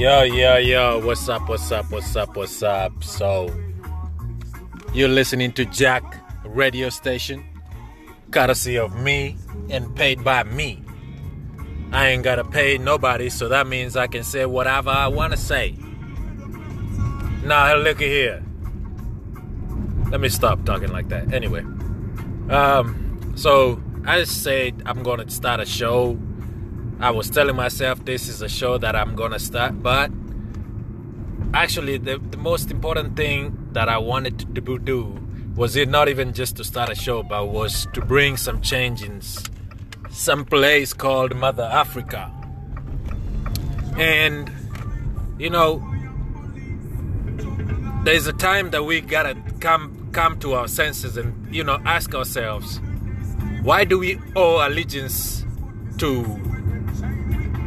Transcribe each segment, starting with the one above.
Yo, yo, yo, what's up, what's up, what's up, what's up? So, you're listening to Jack Radio Station, courtesy of me and paid by me. I ain't gotta pay nobody, so that means I can say whatever I wanna say. Now, looky here. Let me stop talking like that. Anyway, um, so I said I'm gonna start a show. I was telling myself this is a show that I'm gonna start, but actually, the, the most important thing that I wanted to do, was it not even just to start a show, but was to bring some change in some place called Mother Africa. And you know, there's a time that we gotta come come to our senses and you know ask ourselves why do we owe allegiance to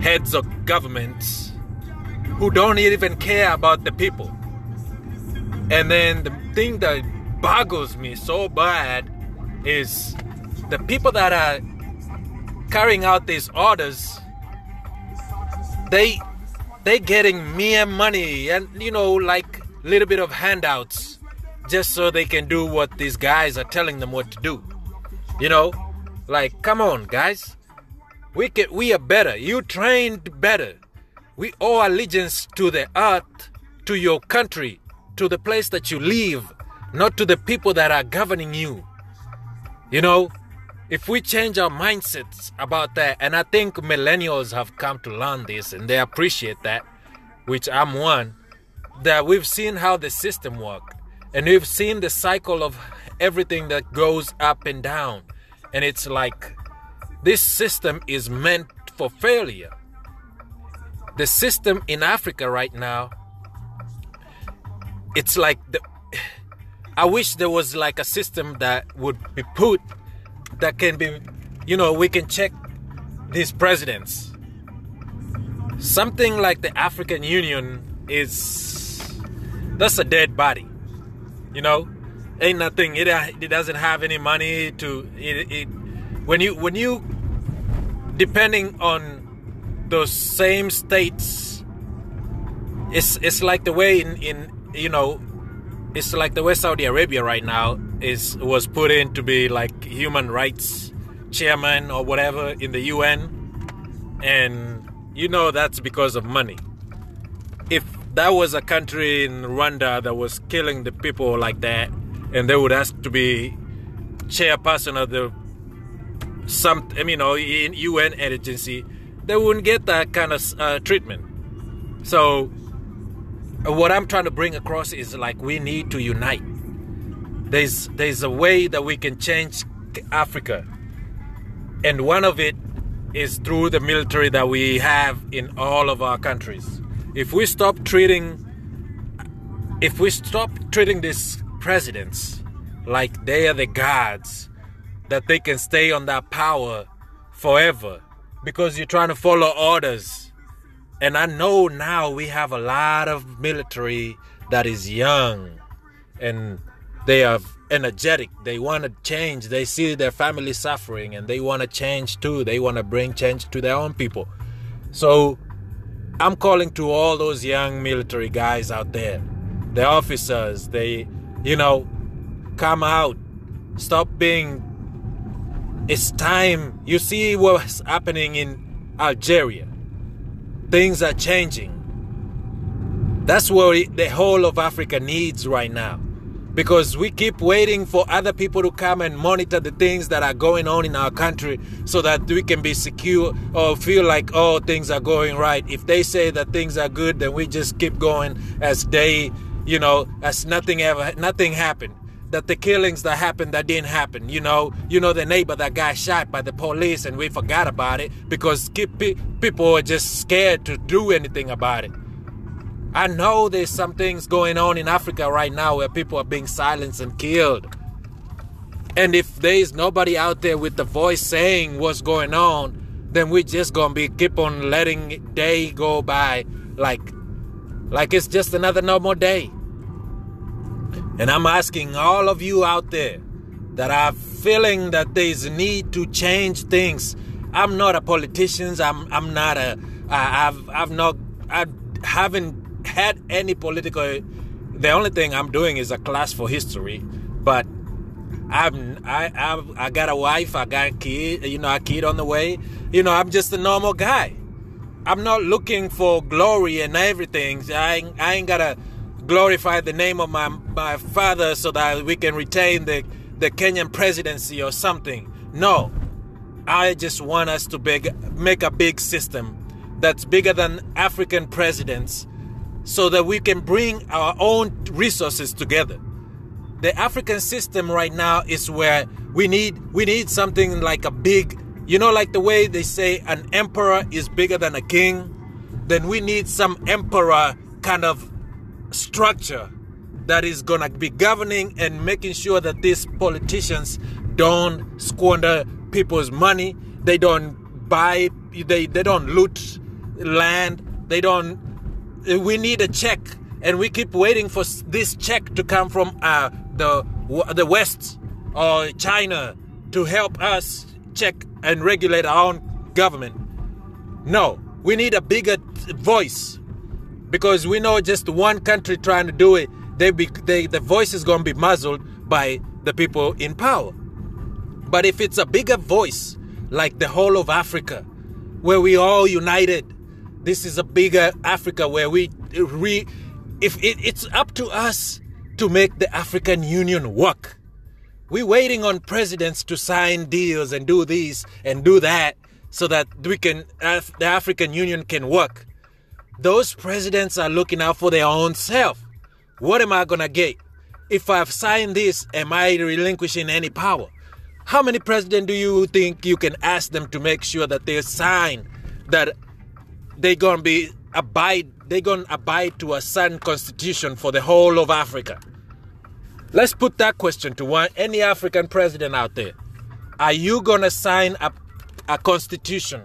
heads of governments who don't even care about the people and then the thing that boggles me so bad is the people that are carrying out these orders they they getting mere money and you know like little bit of handouts just so they can do what these guys are telling them what to do. You know, like come on, guys, we can we are better. You trained better. We owe allegiance to the earth, to your country, to the place that you live, not to the people that are governing you. You know, if we change our mindsets about that, and I think millennials have come to learn this and they appreciate that, which I'm one, that we've seen how the system works and we've seen the cycle of everything that goes up and down. And it's like this system is meant for failure. The system in Africa right now, it's like the. I wish there was like a system that would be put that can be, you know, we can check these presidents. Something like the African Union is. That's a dead body you know, ain't nothing. It it doesn't have any money to it. it when you when you depending on those same states, it's it's like the way in in you know, it's like the way Saudi Arabia right now is was put in to be like human rights chairman or whatever in the UN, and you know that's because of money. If that was a country in Rwanda that was killing the people like that, and they would ask to be chairperson of the some, I mean, you know, in UN agency, they wouldn't get that kind of uh, treatment. So, what I'm trying to bring across is like we need to unite. There's there's a way that we can change Africa, and one of it is through the military that we have in all of our countries if we stop treating if we stop treating these presidents like they are the gods that they can stay on that power forever. Because you're trying to follow orders. And i know now we have a lot of military that is young. And they are energetic. They want to change. They see their family suffering and they want to change too. They want to bring change to their own people. So I'm calling to all those young military guys out there, the officers, they, you know, come out, stop being. It's time. You see what's happening in Algeria. Things are changing. That's what the whole of Africa needs right now because we keep waiting for other people to come and monitor the things that are going on in our country so that we can be secure or feel like oh things are going right if they say that things are good then we just keep going as they you know as nothing ever nothing happened that the killings that happened that didn't happen you know you know the neighbor that got shot by the police and we forgot about it because people are just scared to do anything about it I know there's some things going on in Africa right now where people are being silenced and killed. And if there's nobody out there with the voice saying what's going on, then we're just gonna be keep on letting day go by like like it's just another normal day. And I'm asking all of you out there that are feeling that there's a need to change things I'm not a politician. I'm I'm not a. I've I've not I haven't had any political. The only thing I'm doing is a class for history, but I'm I I've, I got a wife. I got a kid. You know, a kid on the way. You know, I'm just a normal guy. I'm not looking for glory and everything. I I ain't gotta glorify the name of my my father so that we can retain the the Kenyan presidency or something. No, I just want us to big, make a big system that's bigger than African presidents so that we can bring our own resources together. The African system right now is where we need we need something like a big you know like the way they say an emperor is bigger than a king then we need some emperor kind of structure that is going to be governing and making sure that these politicians don't squander people's money. They don't buy, they, they don't loot land. They don't. We need a check, and we keep waiting for this check to come from uh, the the West or China to help us check and regulate our own government. No, we need a bigger voice because we know just one country trying to do it, they be, they, the voice is going to be muzzled by the people in power. But if it's a bigger voice, like the whole of Africa, where we all united, this is a bigger Africa where we re, if it, it's up to us to make the African Union work. We're waiting on presidents to sign deals and do this and do that so that we can the African Union can work. Those presidents are looking out for their own self. What am I gonna get? If I've signed this, am I relinquishing any power? How many presidents do you think you can ask them to make sure that they sign that they're gonna be abide they're gonna abide to a certain constitution for the whole of Africa? Let's put that question to one any African president out there. Are you gonna sign a, a constitution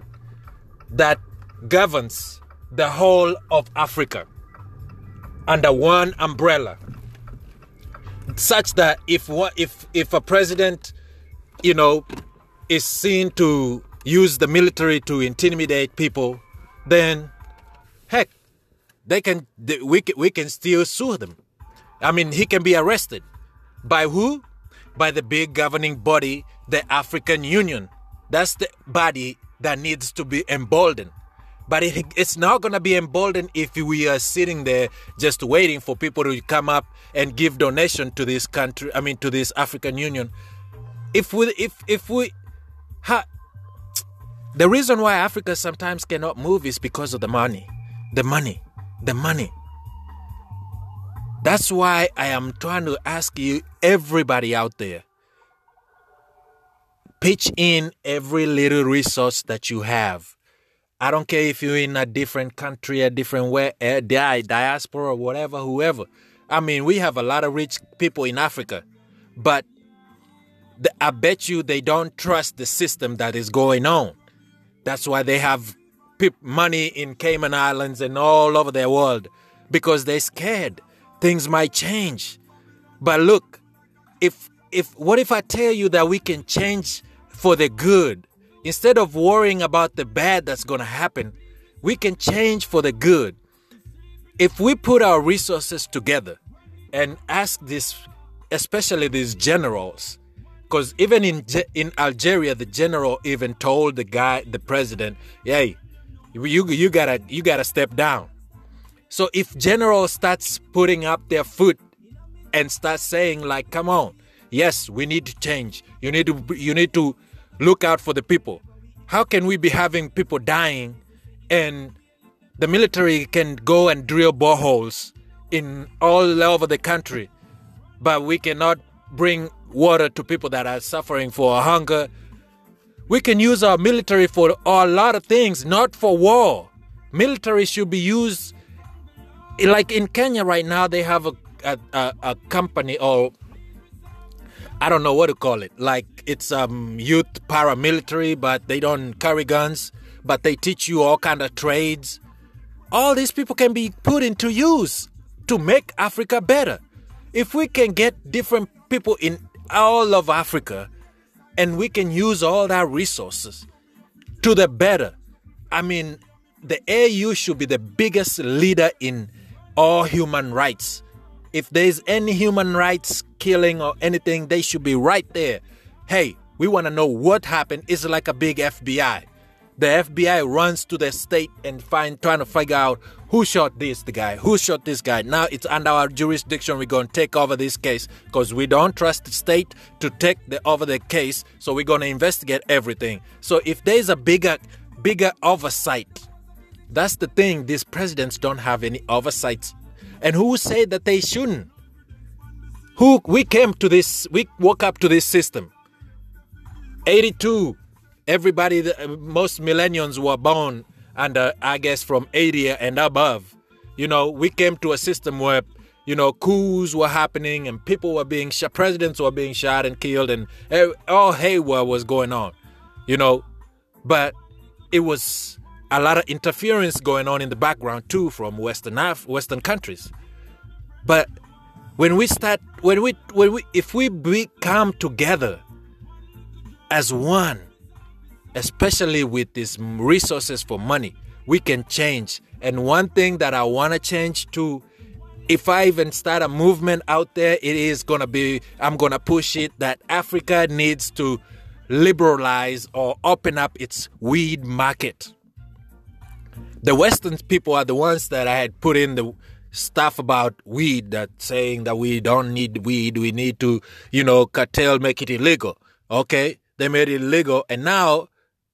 that governs the whole of Africa under one umbrella? Such that if if if a president you know, is seen to use the military to intimidate people, then heck, they can we can, we can still sue them. I mean, he can be arrested by who? By the big governing body, the African Union. That's the body that needs to be emboldened. But it, it's not going to be emboldened if we are sitting there just waiting for people to come up and give donation to this country. I mean, to this African Union if we if if we ha, the reason why Africa sometimes cannot move is because of the money. The money. The money. That's why I am trying to ask you, everybody out there, pitch in every little resource that you have. I don't care if you're in a different country, a different way, a diaspora, or whatever, whoever. I mean, we have a lot of rich people in Africa, but I bet you they don't trust the system that is going on. That's why they have money in Cayman Islands and all over the world because they're scared things might change. But look, if if what if I tell you that we can change for the good instead of worrying about the bad that's going to happen, we can change for the good. If we put our resources together and ask this especially these generals because even in in Algeria, the general even told the guy, the president, "Hey, you you gotta you gotta step down." So if general starts putting up their foot and starts saying like, "Come on, yes, we need to change. You need to you need to look out for the people." How can we be having people dying, and the military can go and drill boreholes in all over the country, but we cannot bring water to people that are suffering for hunger. We can use our military for a lot of things, not for war. Military should be used, like in Kenya right now, they have a, a, a, company or I don't know what to call it. Like it's um youth paramilitary, but they don't carry guns, but they teach you all kind of trades. All these people can be put into use to make Africa better. If we can get different people in all of Africa and we can use all our resources to to the better. I mean, the AU should be the biggest leader in all human rights. If there's any human rights killing or anything, they should be right there. Hey, we want to know what happened. It's like a big FBI. The FBI runs to the state and find trying to figure out who shot this the guy, who shot this guy. Now it's under our jurisdiction. We're to take over this case because we don't trust the state to take the, over the case. So we're to investigate everything. So if there's a bigger, bigger oversight, that's the thing. These presidents don't have any oversight, and who said that they shouldn't? Who we came to this, we woke up to this system. 82 everybody, uh, most millennials were born under, I guess, from 80 and above. You know, we came to a system where, you know, coups were happening and people were being shot, presidents were being shot and killed, and eh, all haywire was going on, you know. But it was a lot of interference going on in the background too from Western Af- Western countries. But when we start, when we, when we, if we come together as one, especially with these resources for money, we can change. And one thing that I want to change too, if I even start a movement out there, it is to be, I'm to push it that Africa needs to liberalize or open up its weed market. The Western people are the ones that I had put in the stuff about weed that saying that we don't need weed, we need to, you know, cartel, make it illegal. Okay? They made it illegal and now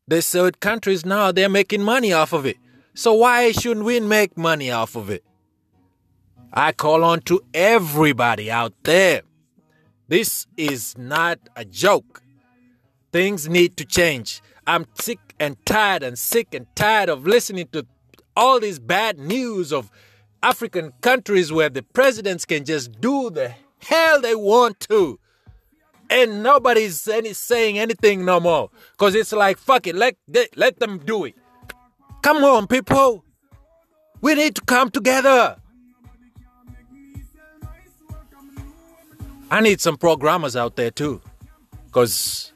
the third countries now they're making money off of it. So why shouldn't we make money off of it? I call on to everybody out there. This is not a joke. Things need to change. I'm sick and tired and sick and tired of listening to all this bad news of African countries where the presidents can just do the hell they want to. And nobody's any, saying anything no more. Because it's like fuck it let let them do it. Come on people. We need to come together. I need some programmers out there too. Because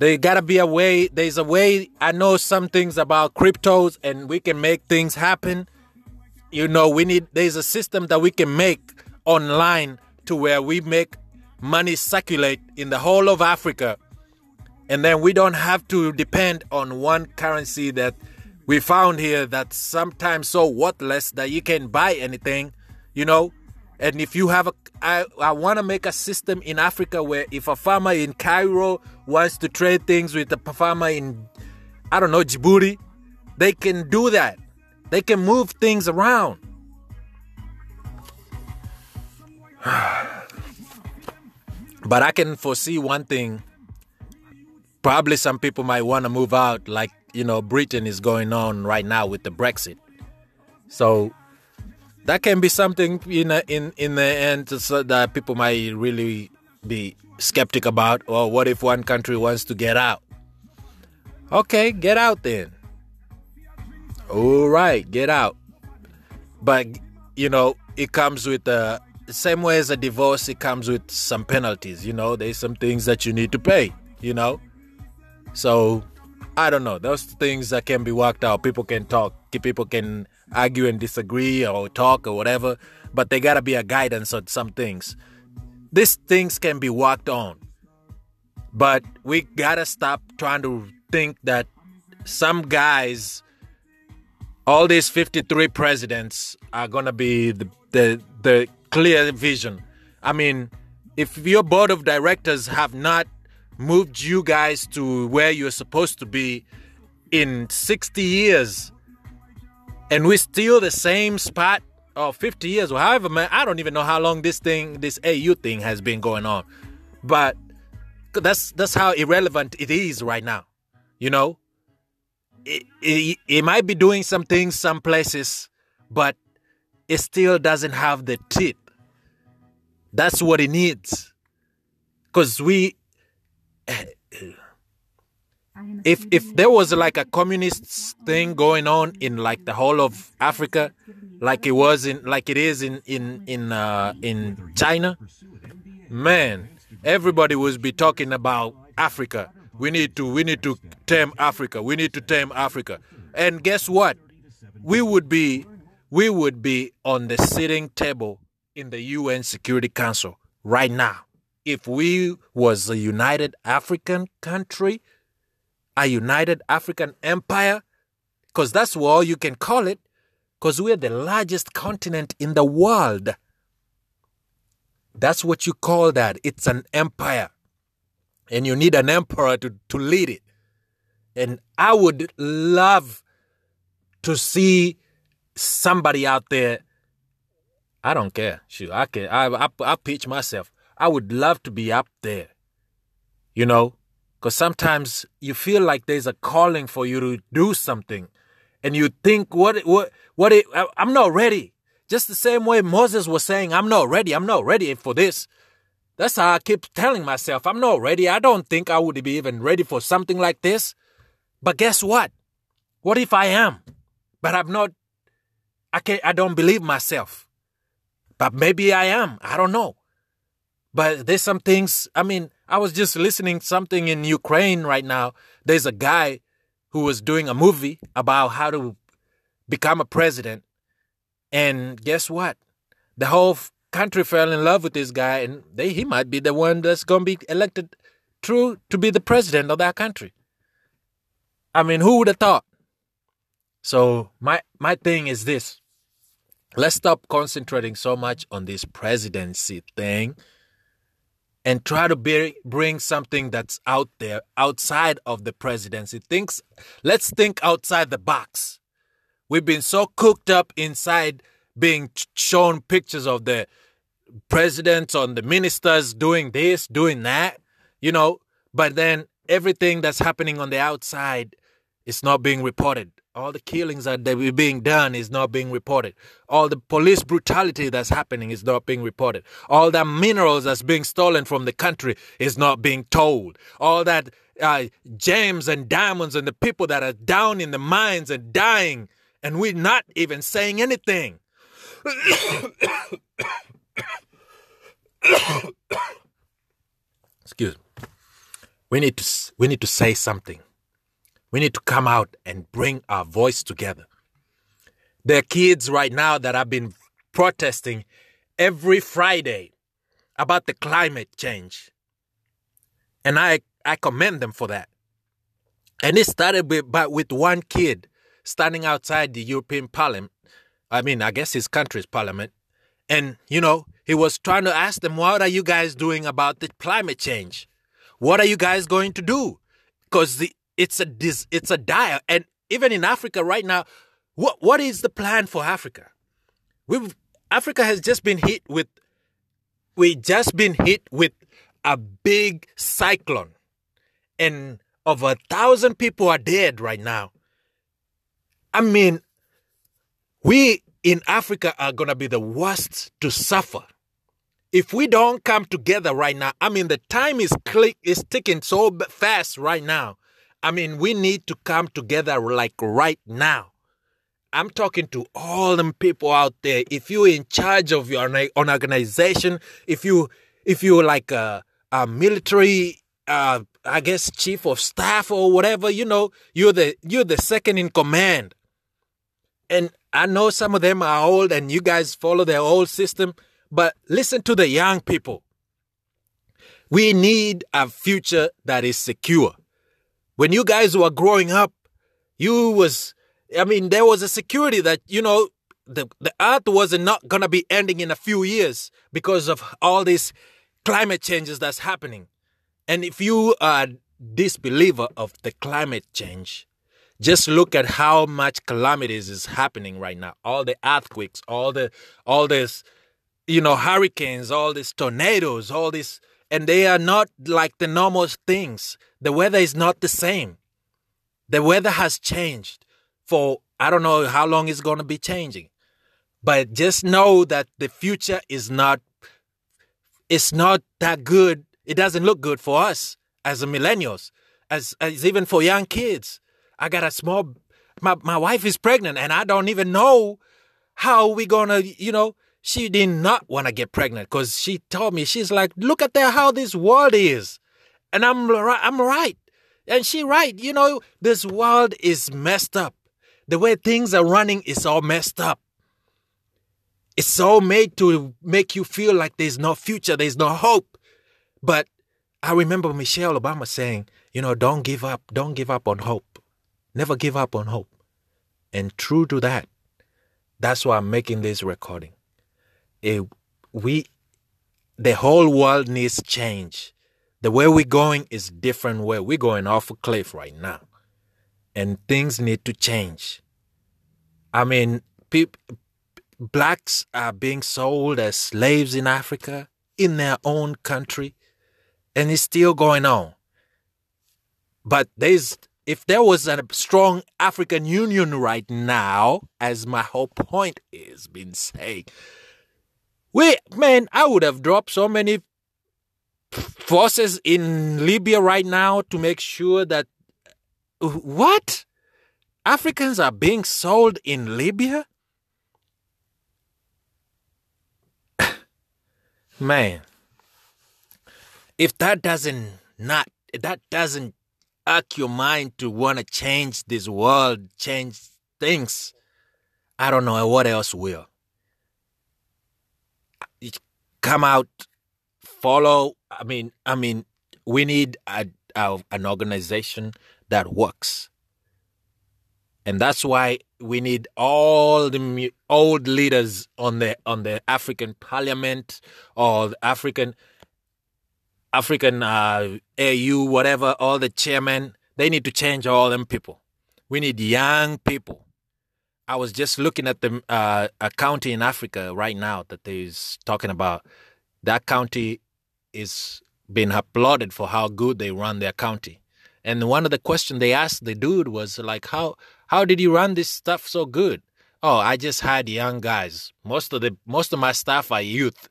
there gotta be a way there's a way i know some things about cryptos and we can make things happen you know we need there's a system that we can make online to where we make money circulate in the whole of Africa. And then we don't have to depend on one currency that we found here that's sometimes so worthless that you can't buy anything, you know. And if you have a, I, I want to make a system in Africa where if a farmer in Cairo wants to trade things with a farmer in, I don't know, Djibouti, they can do that. They can move things around. But I can foresee one thing. Probably some people might want to move out, like, you know, Britain is going on right now with the Brexit. So that can be something in in in the end so that people might really be skeptic about. Or what if one country wants to get out? Okay, get out then. All right, get out. But you know, it comes with the same way as a divorce, it comes with some penalties. You know, there's some things that you need to pay. You know, so I don't know. Those things that can be worked out. People can talk. People can argue and disagree or talk or whatever. But they gotta be a guidance on some things. These things can be worked on. But we gotta stop trying to think that some guys, all these 53 presidents, are gonna be the the the clear vision. I mean, if your board of directors have not moved you guys to where you're supposed to be in 60 years and we're still the same spot or 50 years or however man i don't even know how long this thing this au thing has been going on but that's that's how irrelevant it is right now you know it, it, it might be doing some things some places but it still doesn't have the teeth. That's what it needs. Because we, if if there was like a communist thing going on in like the whole of Africa, like it was in like it is in in in uh, in China, man, everybody would be talking about Africa. We need to we need to tame Africa. We need to tame Africa. And guess what? We would be we would be on the sitting table in the UN Security Council right now if we was a united African country, a united African empire, because that's all you can call it, because we're the largest continent in the world. That's what you call that. It's an empire. And you need an emperor to, to lead it. And I would love to see somebody out there. I don't care. Shoot, I can. I I, I pitch myself. I would love to be up there. You know, because sometimes you feel like there's a calling for you to do something, and you think, "What? What? What? I'm not ready." Just the same way Moses was saying, "I'm not ready. I'm not ready for this." That's how I keep telling myself, "I'm not ready. I don't think I would be even ready for something like this." But guess what? What if I am? But I'm not. I can't. I don't believe myself. But maybe I am. I don't know. But there's some things, I mean, I was just listening something in Ukraine right now. There's a guy who was doing a movie about how to become a president. And guess what? The whole country fell in love with this guy and they, he might be the one that's going to be elected true to be the president of that country. I mean, who would have thought? So my my thing is this. Let's stop concentrating so much on this presidency thing and try to be, bring something that's out there outside of the presidency. Thinks, let's think outside the box. We've been so cooked up inside being shown pictures of the presidents on the ministers doing this, doing that, you know, but then everything that's happening on the outside is not being reported. All the killings that are being done is not being reported. All the police brutality that's happening is not being reported. All the minerals that's being stolen from the country is not being told. All that uh, gems and diamonds and the people that are down in the mines and dying, and we're not even saying anything. Excuse me. We need to we need to say something. We need to come out and bring our voice together. There are kids right now that have been protesting every Friday about the climate change. And I, I commend them for that. And it started with, but with one kid standing outside the European Parliament. I mean, I guess his country's parliament. And, you know, he was trying to ask them, what are you guys doing about the climate change? What are you guys going to do? Because the it's a it's a dire, and even in Africa right now, what what is the plan for Africa? We've Africa has just been hit with we just been hit with a big cyclone, and over a thousand people are dead right now. I mean, we in Africa are gonna be the worst to suffer if we don't come together right now. I mean, the time is click is ticking so fast right now I mean, we need to come together like right now. I'm talking to all them people out there. If you're in charge of your own organization, if you if you're like a, a military, uh, I guess chief of staff or whatever, you know, you're the you're the second in command. And I know some of them are old, and you guys follow their old system. But listen to the young people. We need a future that is secure when you guys were growing up, you was, I mean, there was a security that, you know, the, the earth was not going to be ending in a few years because of all these climate changes that's happening. And if you are disbeliever of the climate change, just look at how much calamities is happening right now. All the earthquakes, all the all this, you know, hurricanes, all these tornadoes, all this and they are not like the normal things. The weather is not the same. The weather has changed for I don't know how long it's going to be changing. But just know that the future is not it's not that good. It doesn't look good for us as millennials, as, as even for young kids. I got a small my, my wife is pregnant and I don't even know how we gonna, you know, she did not want to get pregnant because she told me she's like, look at how this world is, and I'm I'm right. and she right. You know, this world is messed up. The way things are running is all messed up. It's all made to make you feel like there's no future, there's no hope. But I remember Michelle Obama saying, you know, don't give up, don't give up on hope. Never give up on hope. And true to that, that's why I'm making this recording. It, we, the whole world needs change. The way we're going is different way. We're going off a cliff right now. And things need to change. I mean, blacks are being sold as slaves in Africa, in their own country, and it's still going on. But there's if there was a strong African Union right now, as my whole point is been saying, we man, I would have dropped so many forces in Libya right now to make sure that what Africans are being sold in Libya. man, if that doesn't not that doesn't arc your mind to want to change this world, change things, I don't know what else will. Come out, follow. I mean, I mean, we need a, a, an organization that works, and that's why we need all the old leaders on the on the African Parliament or the African African uh, AU, whatever, all the chairmen, they need to change all them people. We need young people. I was just looking at the uh, a county in Africa right now that is talking about. That county is being applauded for how good they run their county. And one of the questions they asked the dude was like, "How how did you run this stuff so good?" Oh, I just had young guys. Most of the most of my staff are youth.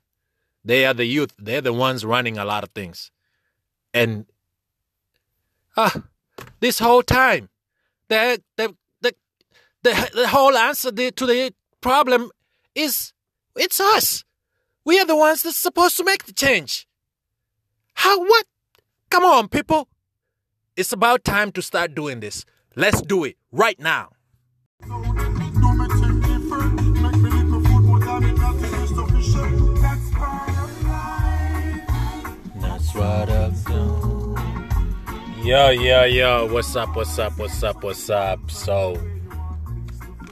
They are the youth. They're the ones running a lot of things. And ah, this whole time, the the the the, the whole answer to the problem is it's us. We are the ones that's supposed to make the change. How what? Come on, people. It's about time to start doing this. Let's do it right now. Yo, yo, yo, what's up, what's up, what's up, what's up? So,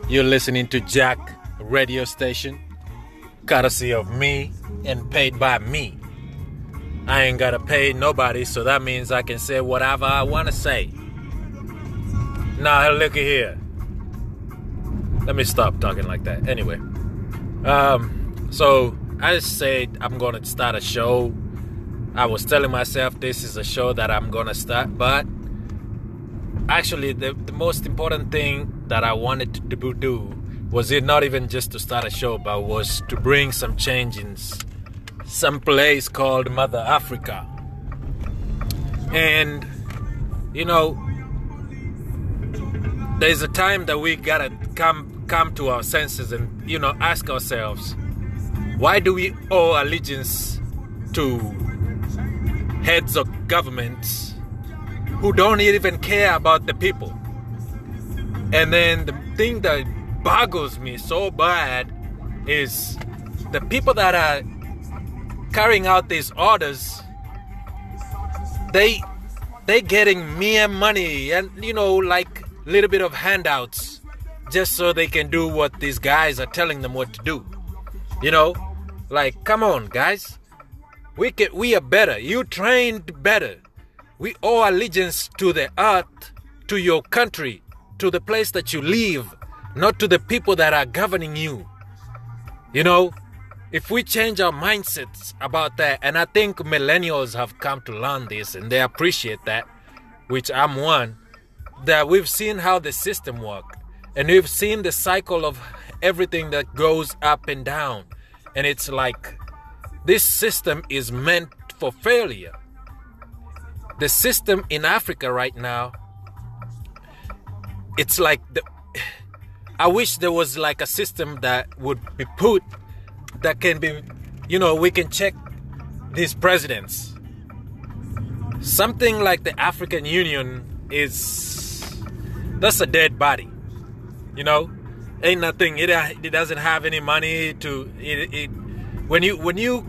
you're listening to Jack radio station, courtesy of me and paid by me. I ain't gotta pay nobody, so that means I can say whatever I wanna say. Now, look at here. Let me stop talking like that. Anyway, um, so I said I'm gonna start a show I was telling myself this is a show that I'm gonna start, but actually, the, the most important thing that I wanted to do was it not even just to start a show, but was to bring some change in some place called Mother Africa. And you know, there's a time that we gotta come come to our senses and you know ask ourselves, why do we owe allegiance to heads of governments who don't even care about the people. And then the thing that boggles me so bad is the people that are carrying out these orders they they're getting mere money and you know like little bit of handouts just so they can do what these guys are telling them what to do you know like come on guys we, can, we are better. You trained better. We owe allegiance to the earth, to your country, to the place that you live, not to the people that are governing you. You know, if we change our mindsets about that, and I think millennials have come to learn this and they appreciate that, which I'm one, that we've seen how the system works and we've seen the cycle of everything that goes up and down. And it's like this system is meant for failure. The system in Africa right now, it's like the. I wish there was like a system that would be put that can be, you know, we can check these presidents. Something like the African Union is that's a dead body. You know, ain't nothing. It it doesn't have any money to it. it when you when you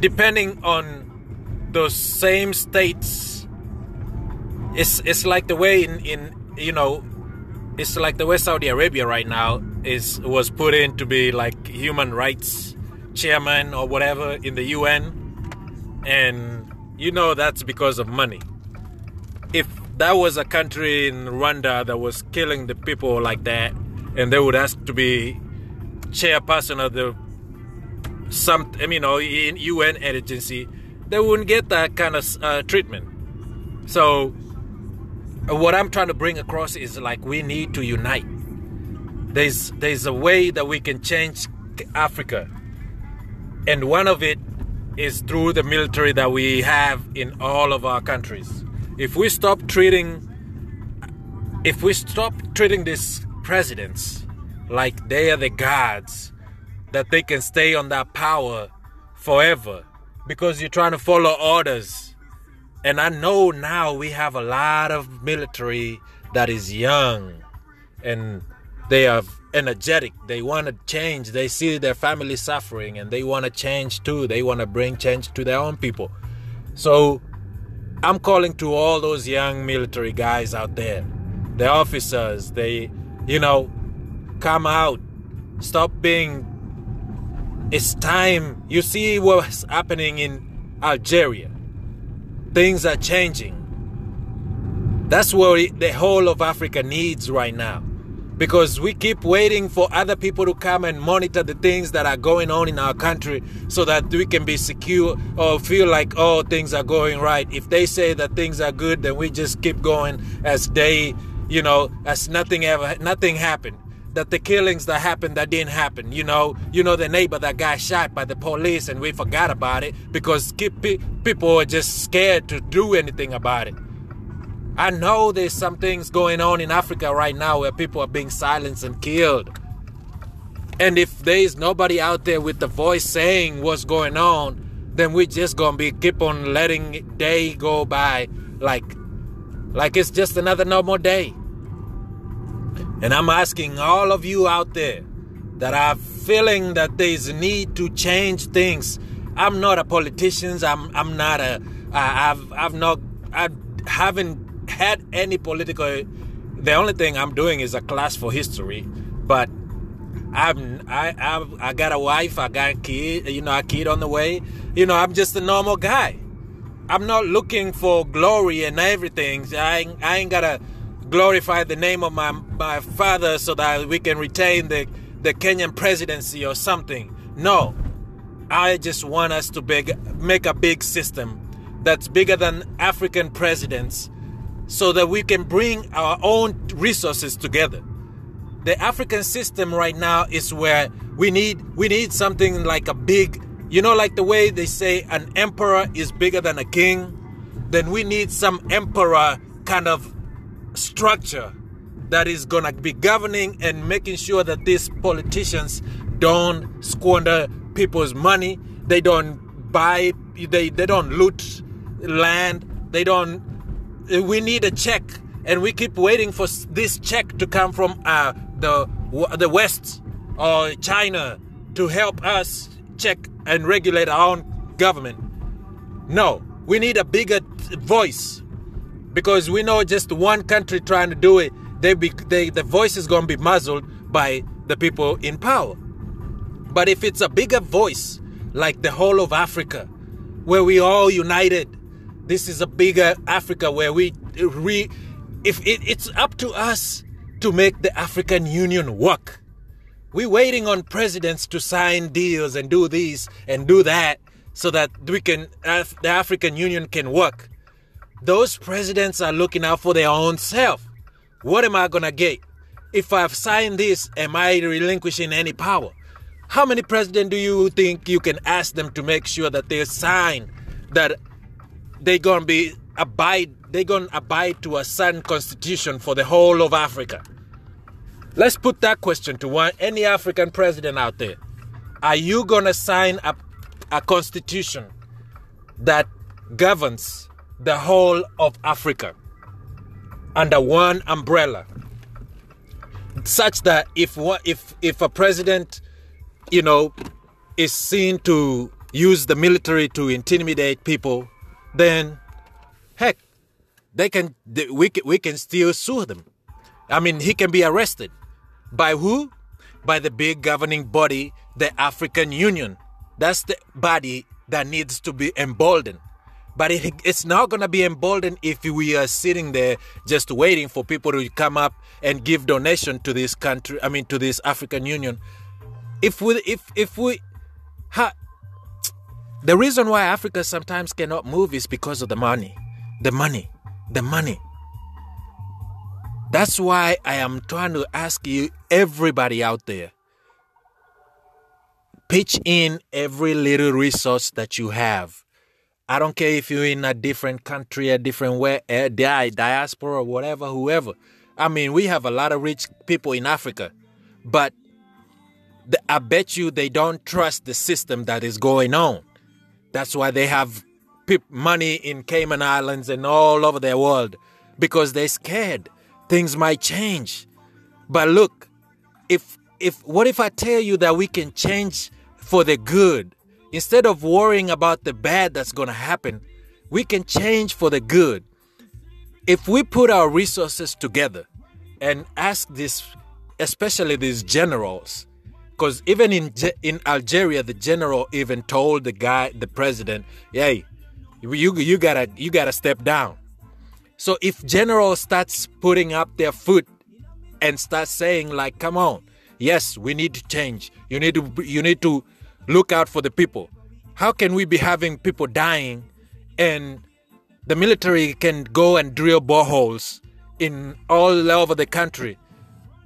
depending on those same states, it's it's like the way in in you know, it's like the way Saudi Arabia right now is was put in to be like human rights chairman or whatever in the UN, and you know that's because of money. If that was a country in Rwanda that was killing the people like that, and they would ask to be chairperson of the some, I you know, in UN agency, they wouldn't get that kind of uh, treatment. So, what I'm trying to bring across is like we need to unite. There's there's a way that we can change Africa, and one of it is through the military that we have in all of our countries. If we stop treating if we stop treating these presidents like they are the gods that they can stay on that power forever because you're trying to follow orders. And I know now we have a lot of military that is young and they are energetic. They want to change. They see their family suffering and they want to change too. They want to bring change to their own people. So I'm calling to all those young military guys out there, the officers, they, you know, come out. Stop being. It's time. You see what's happening in Algeria. Things are changing. That's what the whole of Africa needs right now. Because we keep waiting for other people to come and monitor the things that are going on in our country so that we can be secure or feel like oh things are going right. If they say that things are good then we just keep going as they you know as nothing ever nothing happened that the killings that happened that didn't happen you know you know the neighbor that got shot by the police and we forgot about it because people are just scared to do anything about it I know there's some things going on in Africa right now where people are being silenced and killed. And if there's nobody out there with the voice saying what's going on, then we're just gonna be keep on letting day go by like like it's just another normal day. And I'm asking all of you out there that are feeling that there's a need to change things. I'm not a politician. I'm I'm not a I, I've I've not I haven't had any political the only thing I'm doing is a class for history, but I'm I I've, I got a wife, I got a kid, you know, a kid on the way. You know, I'm just a normal guy. I'm not looking for glory and everything. I I ain't gotta glorify the name of my my father so that we can retain the the Kenyan presidency or something. No, I just want us to big, make a big system that's bigger than African presidents so that we can bring our own resources together. The African system right now is where we need we need something like a big, you know, like the way they say an emperor is bigger than a king. Then we need some emperor kind of structure that is gonna be governing and making sure that these politicians don't squander people's money. They don't buy. They they don't loot land. They don't we need a check, and we keep waiting for this check to come from uh, the the West or China to help us check and regulate our own government. No, we need a bigger voice because we know just one country trying to do it. They be, they, the voice is going to be muzzled by the people in power. But if it's a bigger voice, like the whole of Africa, where we all united this is a bigger Africa where we if it, it's up to us to make the African Union work. We're waiting on presidents to sign deals and do this and do that so that we can the African Union can work. Those presidents are looking out for their own self. What am I gonna get? If I've signed this, am I relinquishing any power? How many presidents do you think you can ask them to make sure that they sign that they're gonna be abide they're gonna abide to a certain constitution for the whole of Africa. Let's put that question to one any African president out there. Are you gonna sign a, a constitution that governs the whole of Africa? under one umbrella, such that if if if a president, you know, is seen to use the military to intimidate people, then heck, they can we we can still sue them. I mean, he can be arrested by who? By the big governing body, the African Union. That's the body that needs to be emboldened. But it, it's not going to be emboldened if we are sitting there just waiting for people to come up and give donation to this country. I mean, to this African Union. If we, if if we, ha, the reason why Africa sometimes cannot move is because of the money, the money, the money. That's why I am trying to ask you, everybody out there, pitch in every little resource that you have I don't care if you're in a different country, a different way, a diaspora, or whatever, whoever. I mean, we have a lot of rich people in Africa, but the, I bet you they don't trust the system that is going on. That's why they have money in Cayman Islands and all over the world because they're scared things might change. But look, if if what if I tell you that we can change for the good? Instead of worrying about the bad that's going to happen, we can change for the good. If we put our resources together and ask this, especially these generals, because even in in Algeria, the general even told the guy, the president, "Hey, you you gotta you gotta step down." So if general starts putting up their foot and starts saying like, "Come on, yes, we need to change. You need to you need to look out for the people. How can we be having people dying and the military can go and drill boreholes in all over the country,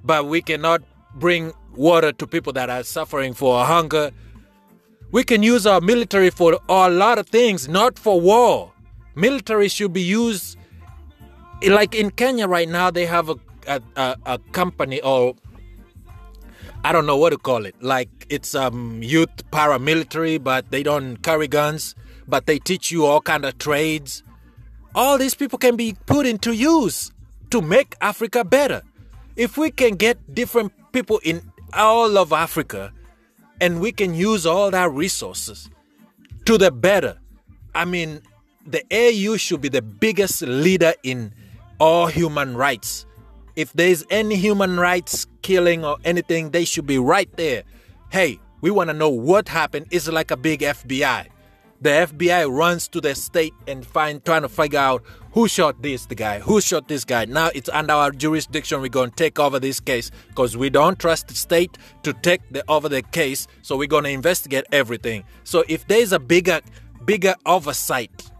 but we cannot bring water to people that are suffering for hunger? We can use our military for a lot of things, not for war. Military should be used like in Kenya right now. They have a a, a, company or I don't know what to call it. Like it's um youth paramilitary, but they don't carry guns, but they teach you all kind of trades. All these people can be put into use to make Africa better. If we can get different people in all of Africa and we can use all that resources to the better. I mean, the AU should be the biggest leader in all human rights if there's any human rights killing or anything, they should be right there. Hey, we want to know what happened. It's like a big FBI. The FBI runs to the state and find trying to figure out who shot this the guy, who shot this guy. Now it's under our jurisdiction. We're to take over this case because we don't trust the state to take the, over the case. So we're to investigate everything. So if there's a bigger, bigger oversight,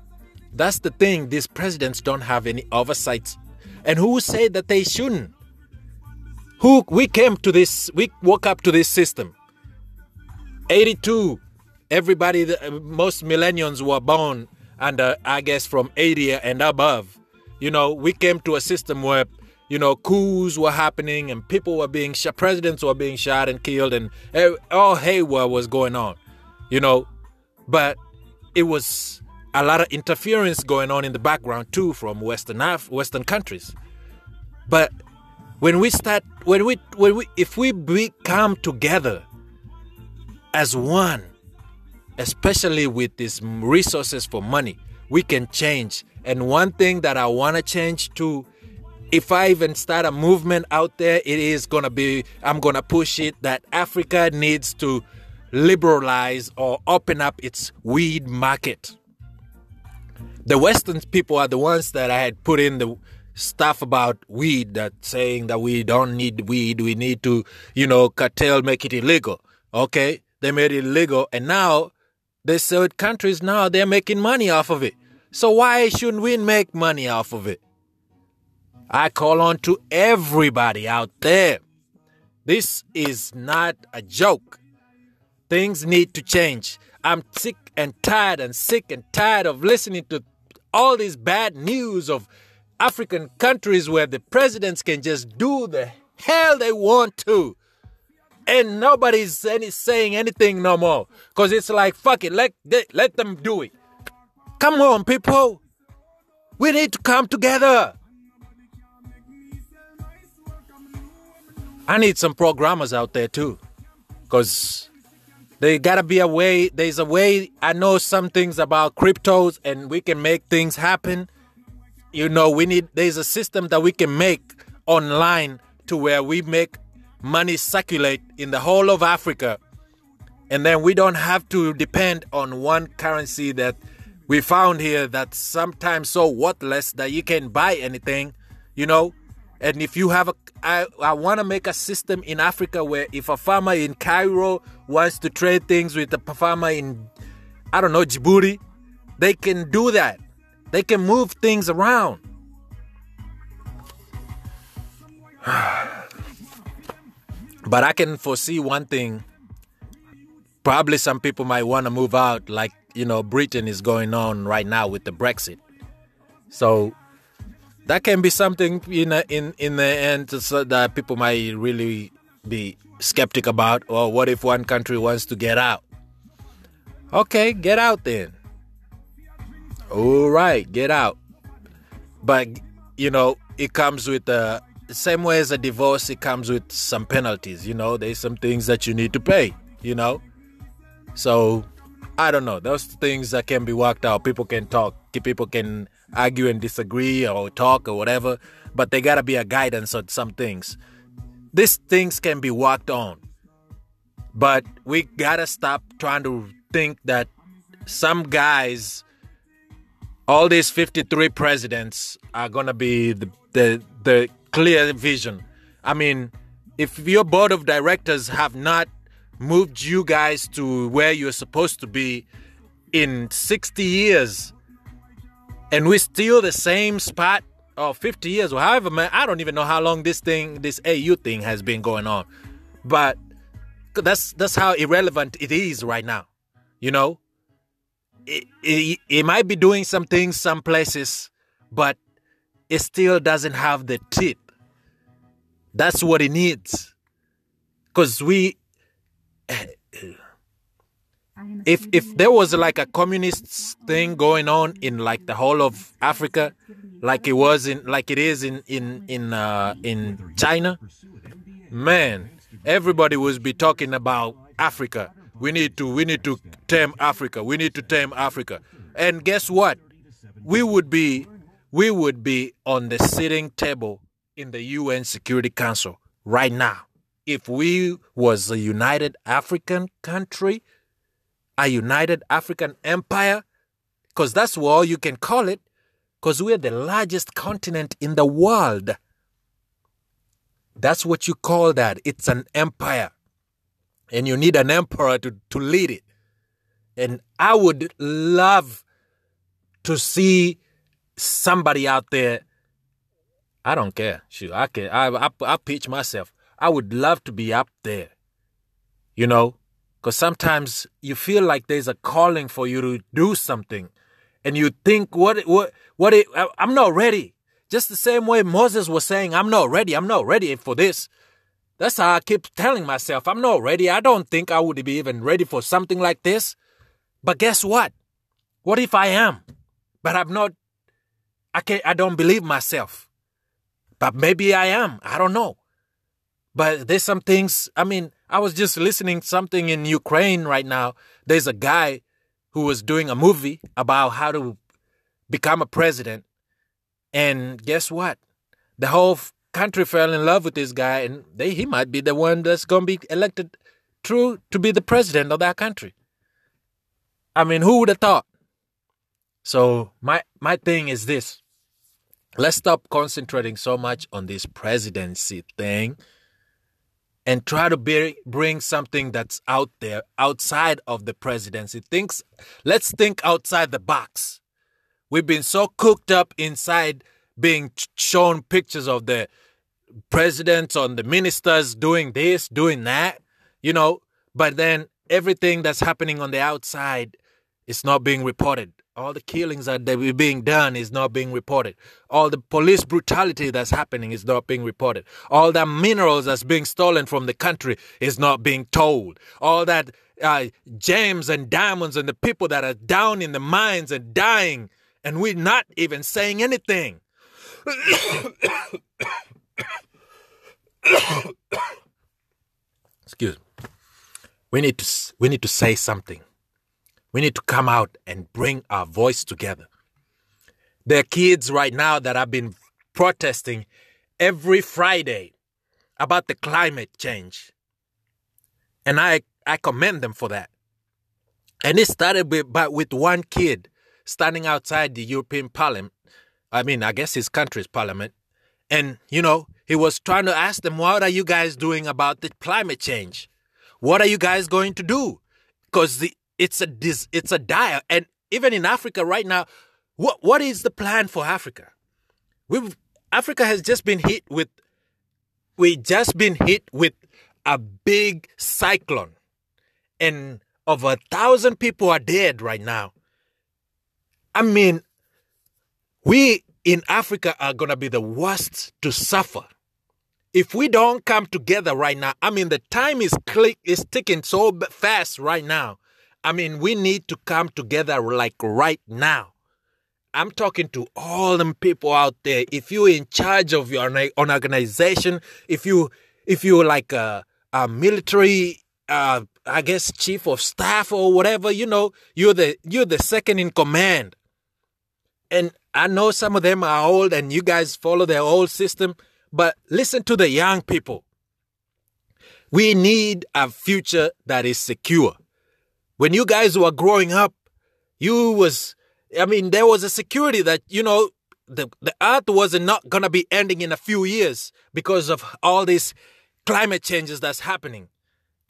that's the thing. These presidents don't have any oversights and who said that they shouldn't? Who we came to this, we woke up to this system. 82, everybody, uh, most millennials were born under, I guess, from 80 and above. You know, we came to a system where, you know, coups were happening and people were being shot, presidents were being shot and killed, and all haywire was going on, you know. But it was a lot of interference going on in the background too from Western Af- Western countries. But when we start, when we, when we, if we become together as one, especially with these resources for money, we can change. And one thing that I want to change to, if I even start a movement out there, it is gonna be, I'm gonna push it that Africa needs to liberalize or open up its weed market the Western people are the ones that I had put in the stuff about weed that saying that we don't need weed, we need to, you know, cartel make it illegal. Okay, they made it illegal, and now they third countries now they're making money off of it. So why shouldn't we make money off of it? I call on to everybody out there. This is not a joke. Things need to change. I'm sick and tired and sick and tired of listening to all this bad news of African countries where the presidents can just do the hell they want to. And nobody's any, saying anything no more. Because it's like, fuck it, let, let them do it. Come on, people. We need to come together. I need some programmers out there too. Because there gotta be a way. There's a way. I know some things about cryptos, and we can make things happen. You know, we need. There's a system that we can make online to where we make money circulate in the whole of Africa, and then we don't have to depend on one currency that we found here that's sometimes so worthless that you can't buy anything. You know, and if you have a, I, I want to make a system in Africa where if a farmer in Cairo wants to trade things with a farmer in, I don't know, Djibouti, they can do that. They can move things around. but I can foresee one thing. Probably some people might want to move out, like, you know, Britain is going on right now with the Brexit. So that can be something in in in the end so that people might really be skeptic about. Or what if one country wants to get out? Okay, get out then. All right, get out. But you know, it comes with the same way as a divorce. It comes with some penalties. You know, there's some things that you need to pay. You know, so I don't know. Those things that can be worked out. People can talk. People can argue and disagree or talk or whatever, but there gotta be a guidance on some things. These things can be worked on, but we gotta stop trying to think that some guys, all these 53 presidents, are gonna be the, the, the clear vision. I mean, if your board of directors have not moved you guys to where you're supposed to be in 60 years, and we're still the same spot or 50 years or however man i don't even know how long this thing this au thing has been going on. But that's that's how irrelevant it is right now you know? It, it, it might be doing some things some places but it still doesn't have the teeth that's what it needs. Because we if if there was like a communist thing going on in like the whole of Africa, like it was in like it is in in in uh, in China, man, everybody would be talking about Africa. We need to we need to tame Africa. We need to tame Africa. And guess what? We would be we would be on the sitting table in the UN Security Council right now if we was a united African country a united African empire, because that's what you can call it, because we're the largest continent in the world. That's what you call that. It's an empire. And you need an emperor to, to lead it. And I would love to see somebody out there. I don't care. Shoot, I can. I, I I pitch myself. I would love to be up there. You know, because sometimes you feel like there's a calling for you to do something. And you think, what, what, what, I'm not ready. Just the same way Moses was saying, I'm not ready. I'm not ready for this. That's how I keep telling myself, I'm not ready. I don't think I would be even ready for something like this. But guess what? What if I am? But I'm not, I can't, I don't believe myself. But maybe I am. I don't know. But there's some things, I mean, I was just listening something in Ukraine right now. There's a guy who was doing a movie about how to become a president. And guess what? The whole country fell in love with this guy, and they, he might be the one that's going to be elected true to be the president of that country. I mean, who would have thought? So my my thing is this: let's stop concentrating so much on this presidency thing and try to be, bring something that's out there outside of the presidency. Thinks, let's think outside the box. We've been so cooked up inside being shown pictures of the presidents on the ministers doing this, doing that, you know, but then everything that's happening on the outside is not being reported. All the killings that are being done is not being reported. All the police brutality that's happening is not being reported. All the minerals that's being stolen from the country is not being told. All that uh, gems and diamonds and the people that are down in the mines and dying, and we're not even saying anything. excuse me. We need to we need to say something. We need to come out and bring our voice together. There are kids right now that have been protesting every Friday about the climate change. And I, I commend them for that. And it started with, but with one kid standing outside the European Parliament. I mean, I guess his country's parliament. And, you know, he was trying to ask them, what are you guys doing about the climate change? What are you guys going to do? Because it's a dis, it's a dire. And even in Africa right now, what what is the plan for Africa? We've Africa has just been hit with we just been hit with a big cyclone and over a thousand people are dead right now. I mean, we in Africa are to be the worst to suffer. If we don't come together right now, I mean, the time is click is ticking so fast right now. I mean, we need to come together like right now. I'm talking to all them people out there. If you're in charge of your own organization, if you if you're like a, a military, uh, I guess chief of staff or whatever, you know, you're the you're the second in command. And I know some of them are old, and you guys follow their old system. But listen to the young people. We need a future that is secure. When you guys were growing up, you was I mean, there was a security that, you know, the, the earth was not going to be ending in a few years because of all these climate changes that's happening.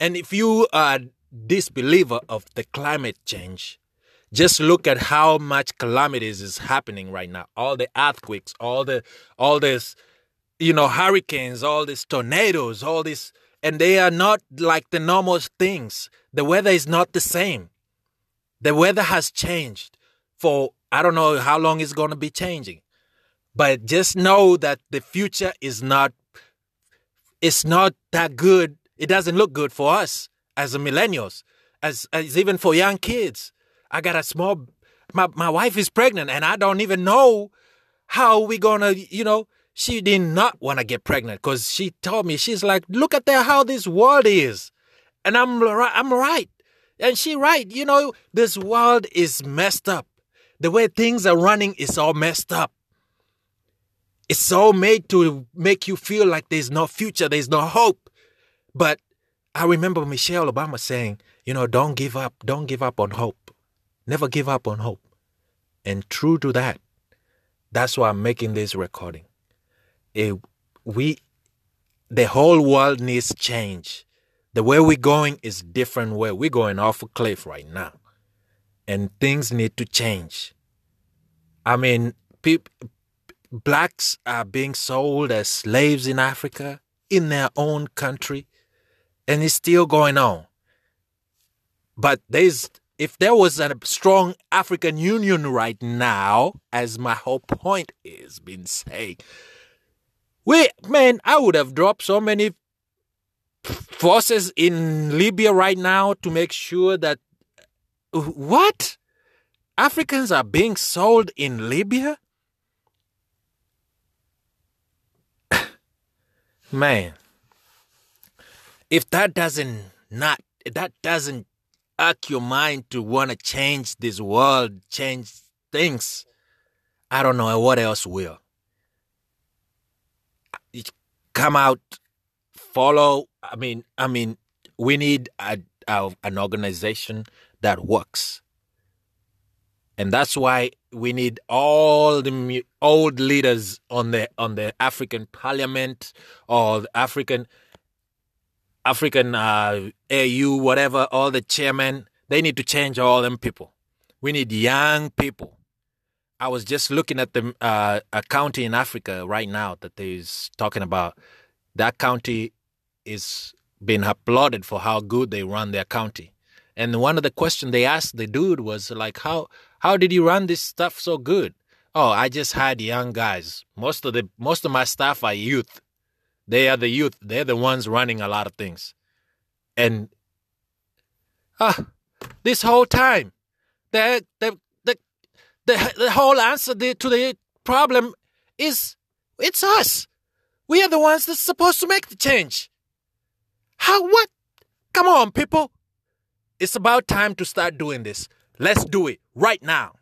And if you are disbeliever of the climate change, just look at how much calamities is happening right now. All the earthquakes, all the all this, you know, hurricanes, all these tornadoes, all this and they are not like the normal things. The weather is not the same. The weather has changed for I don't know how long it's going to be changing. But just know that the future is not it's not that good. It doesn't look good for us as millennials, as, as even for young kids. I got a small my my wife is pregnant and I don't even know how we're gonna, you know, she did not want to get pregnant because she told me she's like, look at the, how this world is, and I'm I'm right, and she right. You know, this world is messed up. The way things are running is all messed up. It's all made to make you feel like there's no future, there's no hope. But I remember Michelle Obama saying, you know, don't give up, don't give up on hope. Never give up on hope. And true to that, that's why I'm making this recording. It, we, the whole world needs change. The way we're going is different way. We're going off a cliff right now and things need to change. I mean, blacks are being sold as slaves in Africa, in their own country, and it's still going on. But there's if there was a strong African Union right now, as my whole point is been saying, we man, I would have dropped so many forces in Libya right now to make sure that what? Africans are being sold in Libya? Man, if that doesn't not that doesn't arc your mind to want to change this world, change things, I don't know what else will. Come out, follow. I mean, I mean, we need a, a, an organization that works. And that's why we need all the old leaders on the on the African Parliament or the African African uh, AU, whatever, all the chairmen. They need to change all them people. We need young people. I was just looking at the uh, a county in Africa right now that is talking about. That county is being applauded for how good they run their county. And one of the questions they asked the dude was like, "How how did you run this stuff so good?" Oh, I just had young guys. Most of the most of my staff are youth. They are the youth. They're the ones running a lot of things. And ah, this whole time, the the the the, whole answer to the problem is it's us. We are the ones that's supposed to make the change. How what? Come on, people. It's about time to start doing this. Let's do it right now.